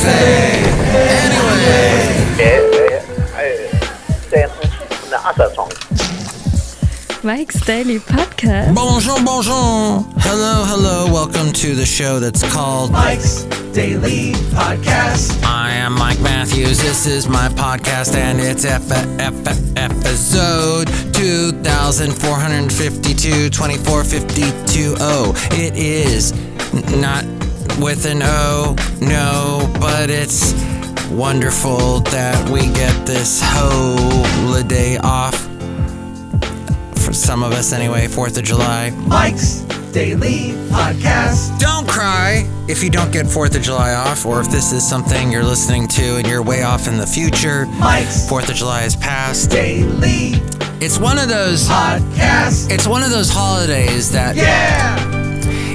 say? Mike's Daily Podcast. Bonjour, bonjour. Hello, hello. Welcome to the show that's called Mike's Daily Podcast. I am Mike Matthews. This is my podcast, and it's F- F- F- episode 2452, 2452. Oh, it is n- not with an O, no, but it's wonderful that we get this holiday off. For some of us, anyway, 4th of July. Mike's Daily Podcast. Don't cry if you don't get 4th of July off, or if this is something you're listening to and you're way off in the future. Mike's 4th of July is past. Daily It's one of those Podcast. it's one of those holidays that Yeah.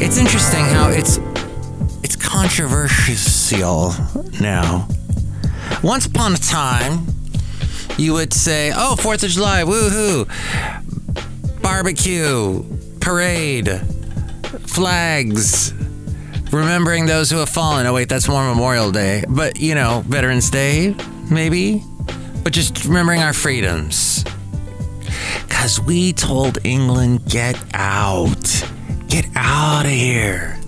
it's interesting how it's controversial now. Once upon a time, you would say, "Oh, 4th of July, woohoo. Barbecue, parade, flags, remembering those who have fallen." Oh wait, that's more Memorial Day. But, you know, Veterans Day, maybe. But just remembering our freedoms. Cuz we told England, "Get out. Get out of here."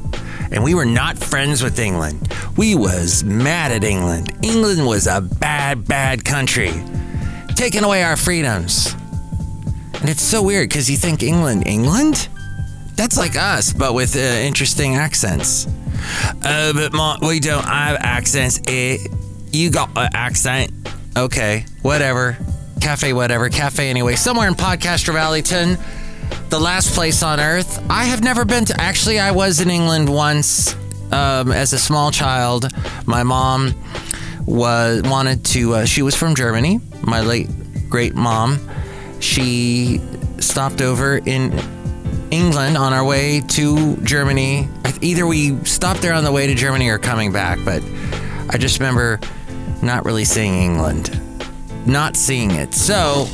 And we were not friends with England. We was mad at England. England was a bad, bad country, taking away our freedoms. And it's so weird because you think England, England? That's like us, but with uh, interesting accents. Uh, but Ma, we don't have accents. Eh, you got an accent. Okay, whatever. Cafe, whatever. Cafe, anyway. Somewhere in Podcaster Valleyton the last place on earth. I have never been to. Actually, I was in England once um, as a small child. My mom was wanted to. Uh, she was from Germany. My late great mom. She stopped over in England on our way to Germany. Either we stopped there on the way to Germany or coming back, but I just remember not really seeing England, not seeing it. So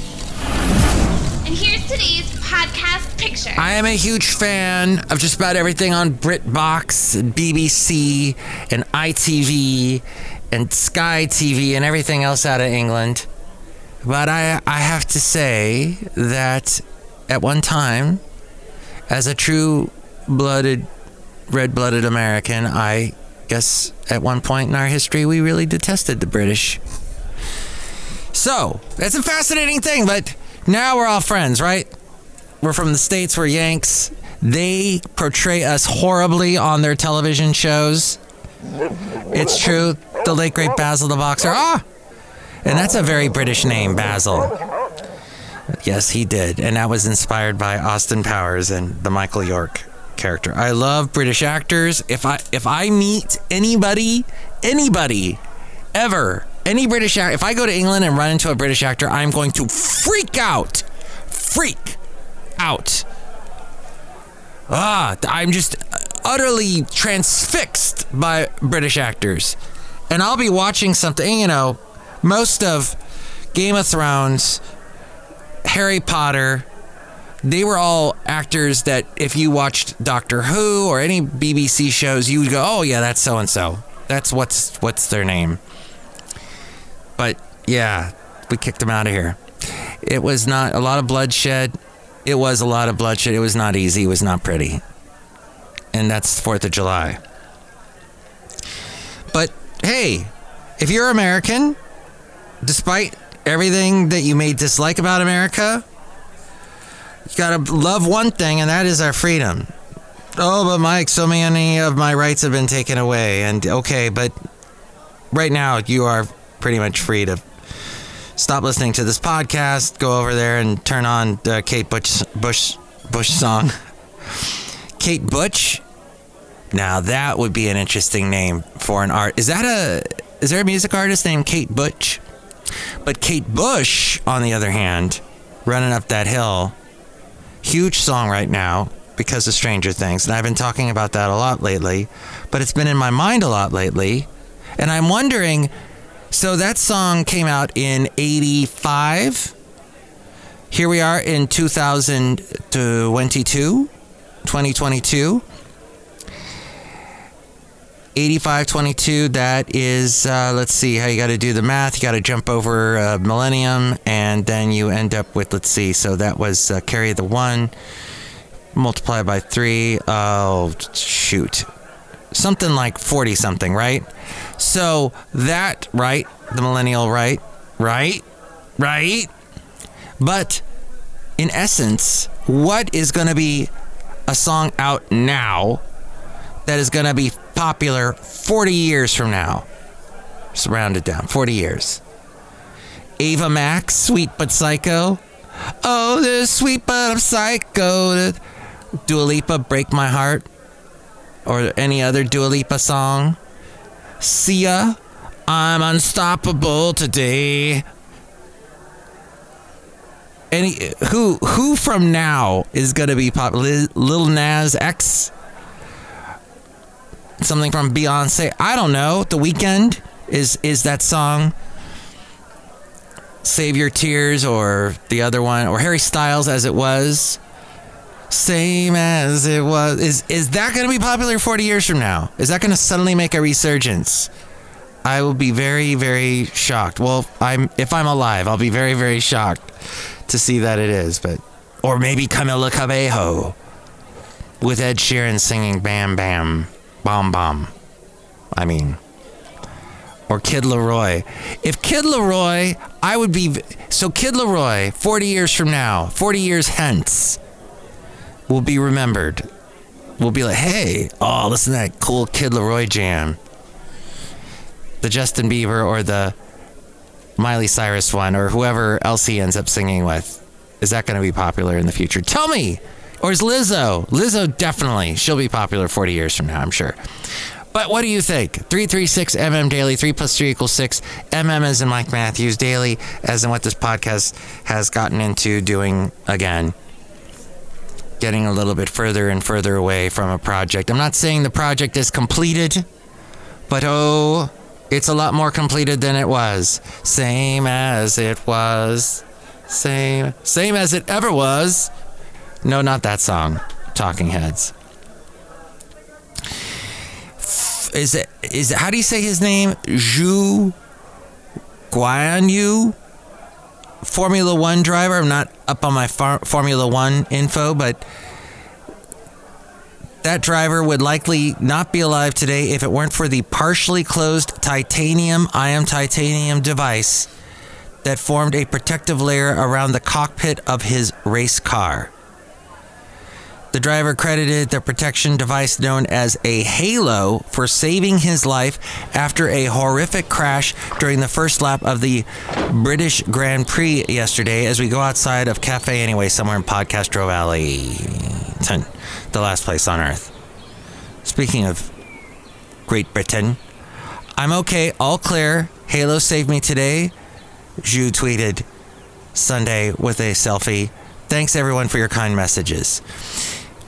And here's today's podcast picture. I am a huge fan of just about everything on BritBox and BBC and ITV and Sky TV and everything else out of England. But I, I have to say that at one time, as a true blooded, red blooded American, I guess at one point in our history, we really detested the British. So, that's a fascinating thing, but now we're all friends, right? We're from the States, we're Yanks. They portray us horribly on their television shows. It's true. The late great Basil the Boxer. Ah! And that's a very British name, Basil. Yes, he did. And that was inspired by Austin Powers and the Michael York character. I love British actors. If I if I meet anybody, anybody ever, any British actor, if I go to England and run into a British actor, I'm going to freak out. Freak out. Ah, I'm just utterly transfixed by British actors. And I'll be watching something, you know, most of Game of Thrones, Harry Potter, they were all actors that if you watched Doctor Who or any BBC shows, you would go, "Oh yeah, that's so and so. That's what's what's their name." But yeah, we kicked them out of here. It was not a lot of bloodshed. It was a lot of bloodshed. It was not easy. It was not pretty. And that's 4th of July. But hey, if you're American, despite everything that you may dislike about America, you gotta love one thing, and that is our freedom. Oh, but Mike, so many of my rights have been taken away. And okay, but right now you are pretty much free to stop listening to this podcast, go over there and turn on Kate Bush Bush Bush song. Kate Butch. Now that would be an interesting name for an art. Is that a is there a music artist named Kate Butch? But Kate Bush, on the other hand, running up that hill, huge song right now because of Stranger Things, and I've been talking about that a lot lately. But it's been in my mind a lot lately, and I'm wondering. So that song came out in '85. Here we are in 2022, 2022. 8522, that is, uh, let's see how you got to do the math. You got to jump over uh, millennium, and then you end up with, let's see, so that was uh, carry the one, multiply by three. Oh, shoot. Something like 40 something, right? So that, right? The millennial, right? Right? Right? But in essence, what is going to be a song out now that is going to be popular 40 years from now? Just round it down 40 years. Ava Max, Sweet But Psycho. Oh, this sweet but I'm psycho. Dua Lipa, Break My Heart. Or any other Dua Lipa song. Sia, I'm unstoppable today. Any who who from now is gonna be pop? Lil Nas X, something from Beyonce. I don't know. The Weeknd is is that song. Save Your Tears or the other one or Harry Styles as it was. Same as it was. Is is that going to be popular 40 years from now? Is that going to suddenly make a resurgence? I will be very very shocked. Well, I'm if I'm alive, I'll be very very shocked to see that it is, but or maybe Camila Cabello with Ed Sheeran singing Bam Bam Bomb Bomb. I mean, or Kid Laroi. If Kid Laroi, I would be so Kid Laroi. Forty years from now, forty years hence, will be remembered. We'll be like, hey, oh, listen to that cool Kid Laroi jam. The Justin Bieber or the Miley Cyrus one or whoever else he ends up singing with. Is that going to be popular in the future? Tell me. Or is Lizzo? Lizzo definitely. She'll be popular 40 years from now, I'm sure. But what do you think? 336 MM Daily, 3 plus 3 equals 6. MM is in Mike Matthews Daily, as in what this podcast has gotten into doing again. Getting a little bit further and further away from a project. I'm not saying the project is completed, but oh, it's a lot more completed than it was. Same as it was. Same same as it ever was. No, not that song. Talking Heads. Is it is it, how do you say his name? Zhu Guan Yu? Formula One driver. I'm not up on my far, Formula One info, but that driver would likely not be alive today if it weren't for the partially closed titanium ion titanium device that formed a protective layer around the cockpit of his race car. The driver credited the protection device known as a halo for saving his life after a horrific crash during the first lap of the British Grand Prix yesterday as we go outside of Cafe Anyway somewhere in Podcastro Valley, the last place on earth. Speaking of Great Britain, I'm okay, all clear. Halo saved me today. Zhou tweeted Sunday with a selfie. Thanks everyone for your kind messages.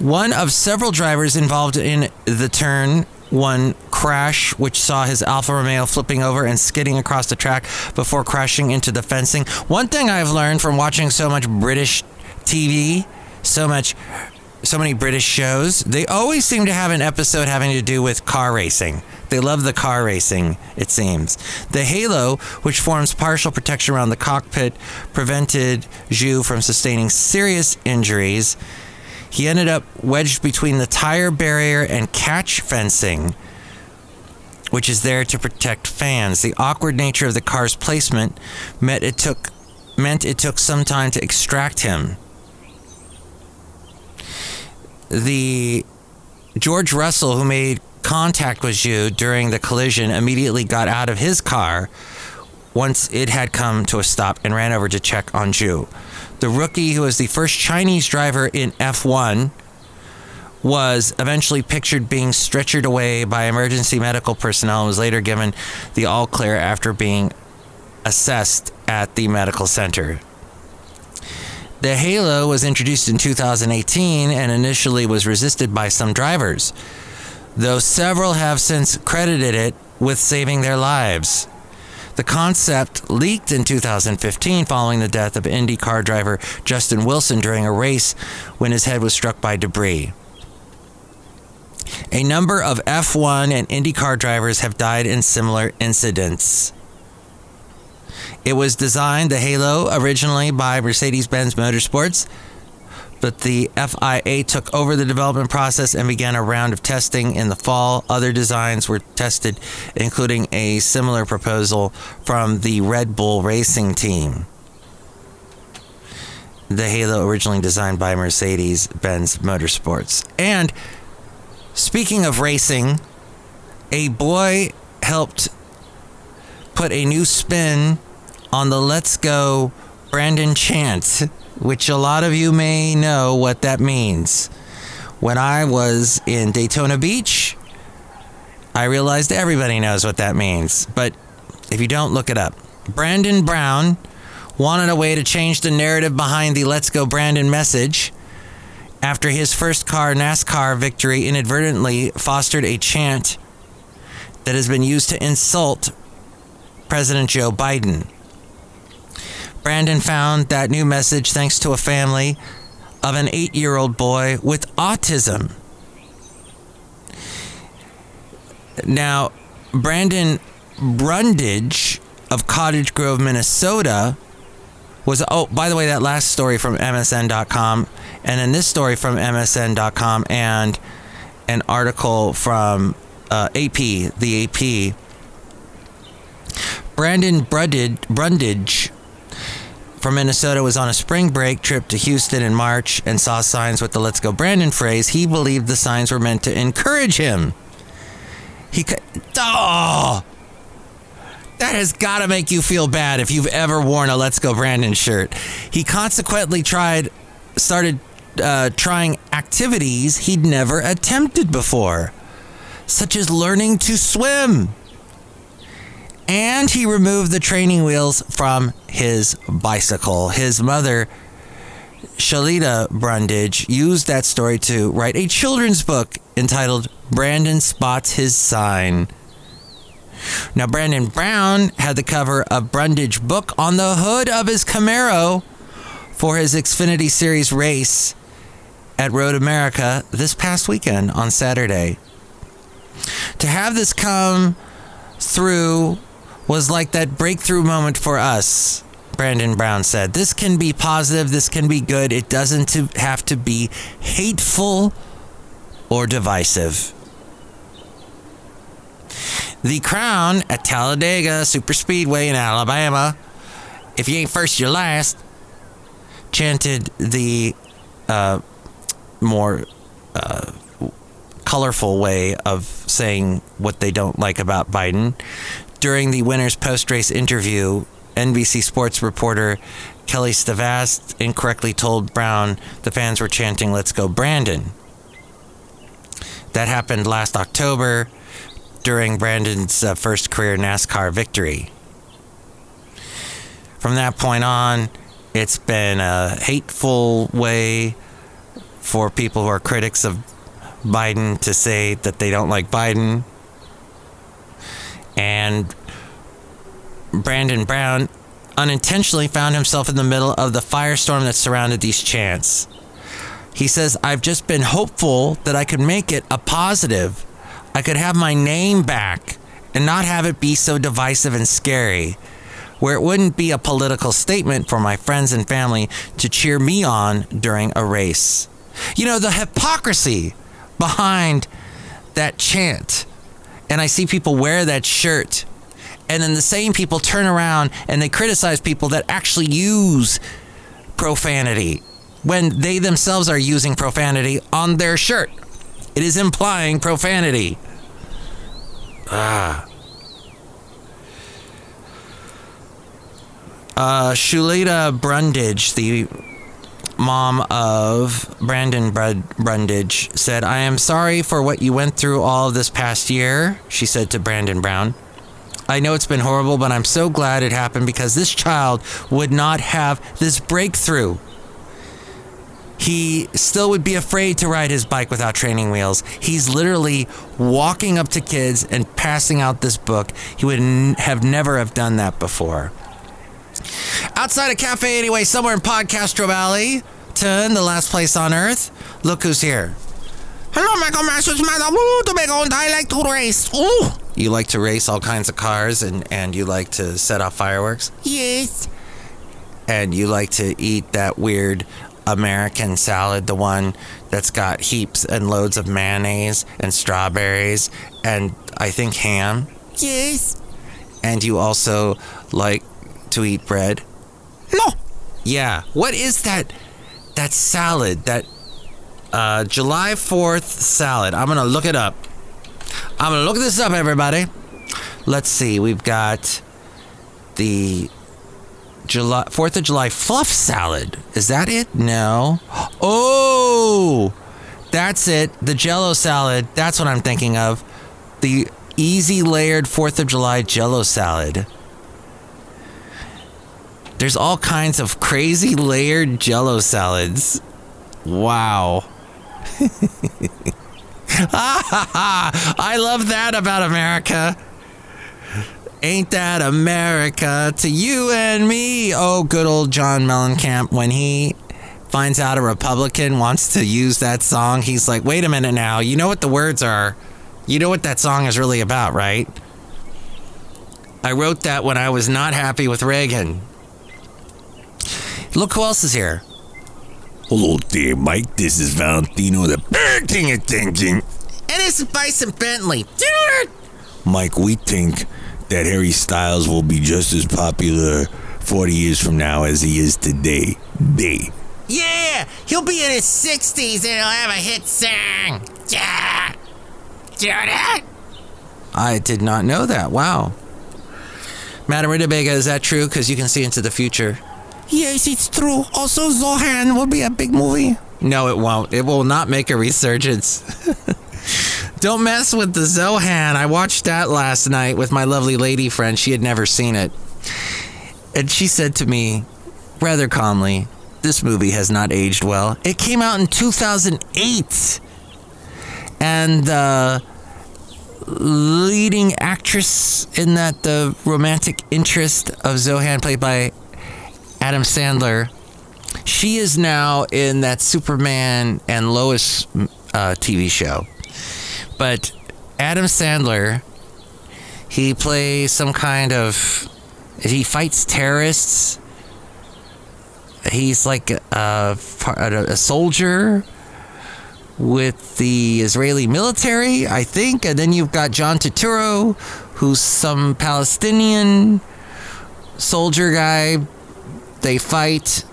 One of several drivers involved in the turn one crash, which saw his Alfa Romeo flipping over and skidding across the track before crashing into the fencing. One thing I've learned from watching so much British TV, so much so many British shows, they always seem to have an episode having to do with car racing. They love the car racing, it seems. The halo, which forms partial protection around the cockpit, prevented Zhou from sustaining serious injuries. He ended up wedged between the tire barrier and catch fencing, which is there to protect fans. The awkward nature of the car's placement meant it took meant it took some time to extract him. The George Russell, who made contact with you during the collision, immediately got out of his car once it had come to a stop and ran over to check on Zhou. The rookie, who was the first Chinese driver in F1, was eventually pictured being stretchered away by emergency medical personnel and was later given the all clear after being assessed at the medical center. The Halo was introduced in 2018 and initially was resisted by some drivers, though several have since credited it with saving their lives. The concept leaked in 2015 following the death of IndyCar driver Justin Wilson during a race when his head was struck by debris. A number of F1 and IndyCar drivers have died in similar incidents. It was designed, the Halo, originally by Mercedes Benz Motorsports, but the FIA took over the development process and began a round of testing in the fall. Other designs were tested, including a similar proposal from the Red Bull racing team. The Halo, originally designed by Mercedes Benz Motorsports. And speaking of racing, a boy helped put a new spin on the Let's Go Brandon chant which a lot of you may know what that means. When I was in Daytona Beach, I realized everybody knows what that means. But if you don't, look it up. Brandon Brown wanted a way to change the narrative behind the Let's Go Brandon message after his first car NASCAR victory inadvertently fostered a chant that has been used to insult President Joe Biden. Brandon found that new message thanks to a family of an eight year old boy with autism. Now, Brandon Brundage of Cottage Grove, Minnesota, was oh by the way that last story from MSN.com and then this story from MSN.com and an article from uh, AP, the AP. Brandon Brundage, Brundage from Minnesota was on a spring break trip to Houston in March and saw signs with the Let's Go Brandon phrase. He believed the signs were meant to encourage him. He could. Oh! That has got to make you feel bad if you've ever worn a Let's Go Brandon shirt. He consequently tried, started uh, trying activities he'd never attempted before, such as learning to swim and he removed the training wheels from his bicycle. His mother, Shalita Brundage, used that story to write a children's book entitled Brandon Spots His Sign. Now, Brandon Brown had the cover of Brundage book on the hood of his Camaro for his Xfinity Series race at Road America this past weekend on Saturday. To have this come through was like that breakthrough moment for us. Brandon Brown said, This can be positive, this can be good. It doesn't have to be hateful or divisive. The Crown at Talladega Superspeedway in Alabama, if you ain't first, you're last, chanted the uh, more uh, colorful way of saying what they don't like about Biden during the winner's post race interview, NBC Sports reporter Kelly Stavast incorrectly told Brown the fans were chanting, Let's go, Brandon. That happened last October during Brandon's uh, first career NASCAR victory. From that point on, it's been a hateful way for people who are critics of Biden to say that they don't like Biden and Brandon Brown unintentionally found himself in the middle of the firestorm that surrounded these chants. He says, I've just been hopeful that I could make it a positive. I could have my name back and not have it be so divisive and scary, where it wouldn't be a political statement for my friends and family to cheer me on during a race. You know, the hypocrisy behind that chant and I see people wear that shirt. And then the same people turn around and they criticize people that actually use profanity when they themselves are using profanity on their shirt. It is implying profanity. Ah. Uh, Shalita Brundage, the mom of Brandon Brundage, said, I am sorry for what you went through all this past year, she said to Brandon Brown. I know it's been horrible, but I'm so glad it happened because this child would not have this breakthrough. He still would be afraid to ride his bike without training wheels. He's literally walking up to kids and passing out this book. He would n- have never have done that before. Outside a Cafe Anyway, somewhere in Podcastro Valley, Turn, the last place on earth, look who's here. Hello, Michael Masters, madam. Ooh, Tobago, and I like to race. Ooh. You like to race all kinds of cars and, and you like to set off fireworks? Yes. And you like to eat that weird American salad, the one that's got heaps and loads of mayonnaise and strawberries and I think ham. Yes. And you also like to eat bread. No. Yeah. What is that? That salad, that uh, July 4th salad. I'm going to look it up. I'm going to look this up, everybody. Let's see. We've got the July 4th of July fluff salad. Is that it? No. Oh, that's it. The jello salad. That's what I'm thinking of. The easy layered 4th of July jello salad. There's all kinds of crazy layered jello salads. Wow. I love that about America. Ain't that America to you and me? Oh, good old John Mellencamp. When he finds out a Republican wants to use that song, he's like, wait a minute now. You know what the words are. You know what that song is really about, right? I wrote that when I was not happy with Reagan. Look who else is here. Hello there, Mike. This is Valentino, the parenting attention. And it's Bison Bentley. Mike, we think that Harry Styles will be just as popular 40 years from now as he is today. Day. Yeah, he'll be in his 60s and he'll have a hit song. Yeah. Do you that? I did not know that. Wow. Madam Ritabaga, is that true? Because you can see into the future. Yes, it's true. Also, Zohan will be a big movie. No, it won't. It will not make a resurgence. Don't mess with the Zohan. I watched that last night with my lovely lady friend. She had never seen it. And she said to me, rather calmly, This movie has not aged well. It came out in 2008. And the leading actress in that, the romantic interest of Zohan, played by Adam Sandler, she is now in that Superman and Lois uh, TV show. But Adam Sandler, he plays some kind of. He fights terrorists. He's like a, a soldier with the Israeli military, I think. And then you've got John Turturro, who's some Palestinian soldier guy. They fight.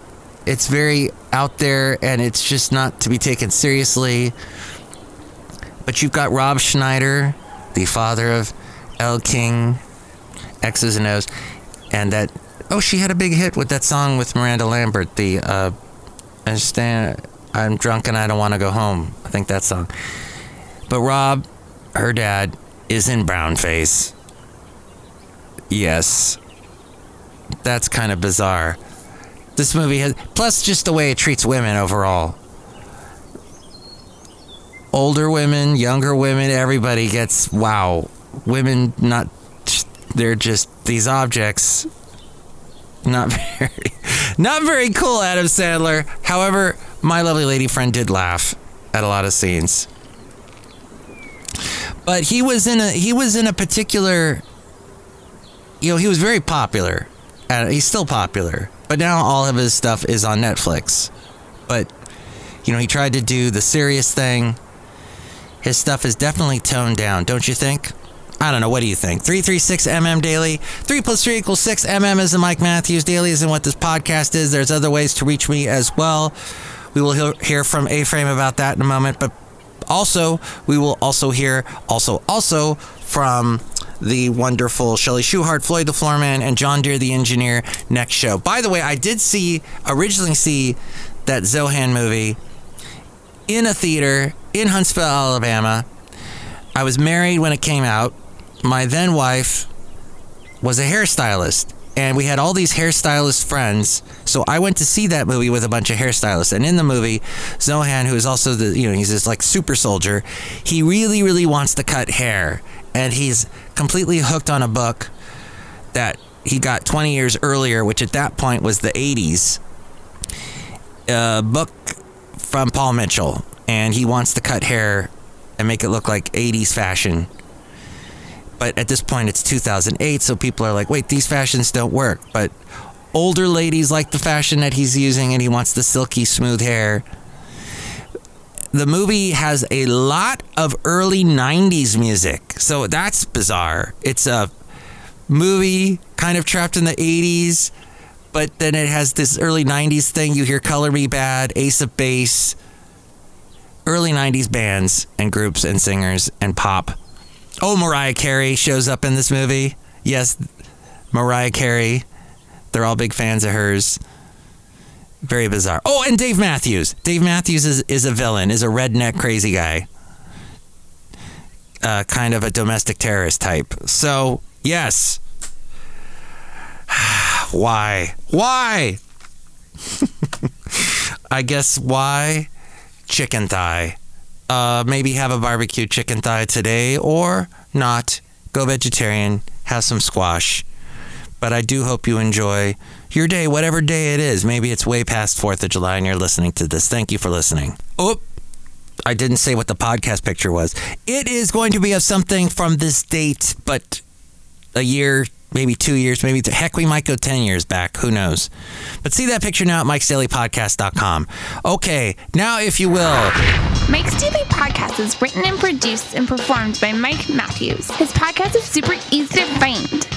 It's very out there and it's just not to be taken seriously. But you've got Rob Schneider, the father of Elle King, X's and O's, and that. Oh, she had a big hit with that song with Miranda Lambert. The uh, I understand. I'm drunk and I don't want to go home. I think that song. But Rob, her dad, is in brownface. Yes. That's kind of bizarre. This movie has, plus just the way it treats women overall. Older women, younger women, everybody gets, wow. Women, not, they're just these objects. Not very, not very cool, Adam Sandler. However, my lovely lady friend did laugh at a lot of scenes. But he was in a he was in a particular you know, he was very popular. And he's still popular. But now all of his stuff is on Netflix. But you know, he tried to do the serious thing. His stuff is definitely toned down, don't you think? I don't know. What do you think? 336 MM Daily. 3 plus 3 equals 6 MM is the Mike Matthews Daily, isn't what this podcast is. There's other ways to reach me as well. We will hear from A Frame about that in a moment. But also, we will also hear, also, also from the wonderful Shelley Shuhart, Floyd the Floorman, and John Deere the Engineer next show. By the way, I did see, originally see that Zohan movie in a theater in Huntsville, Alabama. I was married when it came out. My then wife was a hairstylist, and we had all these hairstylist friends. So I went to see that movie with a bunch of hairstylists. And in the movie, Zohan, who is also the, you know, he's this like super soldier, he really, really wants to cut hair. And he's completely hooked on a book that he got 20 years earlier, which at that point was the 80s. A book from Paul Mitchell. and he wants to cut hair and make it look like 80s fashion. But at this point, it's 2008, so people are like, wait, these fashions don't work. But older ladies like the fashion that he's using, and he wants the silky smooth hair. The movie has a lot of early 90s music, so that's bizarre. It's a movie kind of trapped in the 80s, but then it has this early 90s thing. You hear Color Me Badd, Ace of Base, early 90s bands and groups and singers and pop. Oh, Mariah Carey shows up in this movie. Yes, Mariah Carey. They're all big fans of hers. Very bizarre. Oh, and Dave Matthews. Dave Matthews is, is a villain, is a redneck crazy guy. Uh, kind of a domestic terrorist type. So, yes. why? Why? I guess why? Chicken thigh. Uh, maybe have a barbecue chicken thigh today or not. Go vegetarian, have some squash. But I do hope you enjoy your day, whatever day it is. Maybe it's way past 4th of July and you're listening to this. Thank you for listening. Oh, I didn't say what the podcast picture was. It is going to be of something from this date, but a year, maybe two years, maybe th- heck, we might go 10 years back. Who knows? But see that picture now at mikesdailypodcast.com. Okay, now if you will. Mike's Daily Podcast is written and produced and performed by Mike Matthews. His podcast is super easy to find.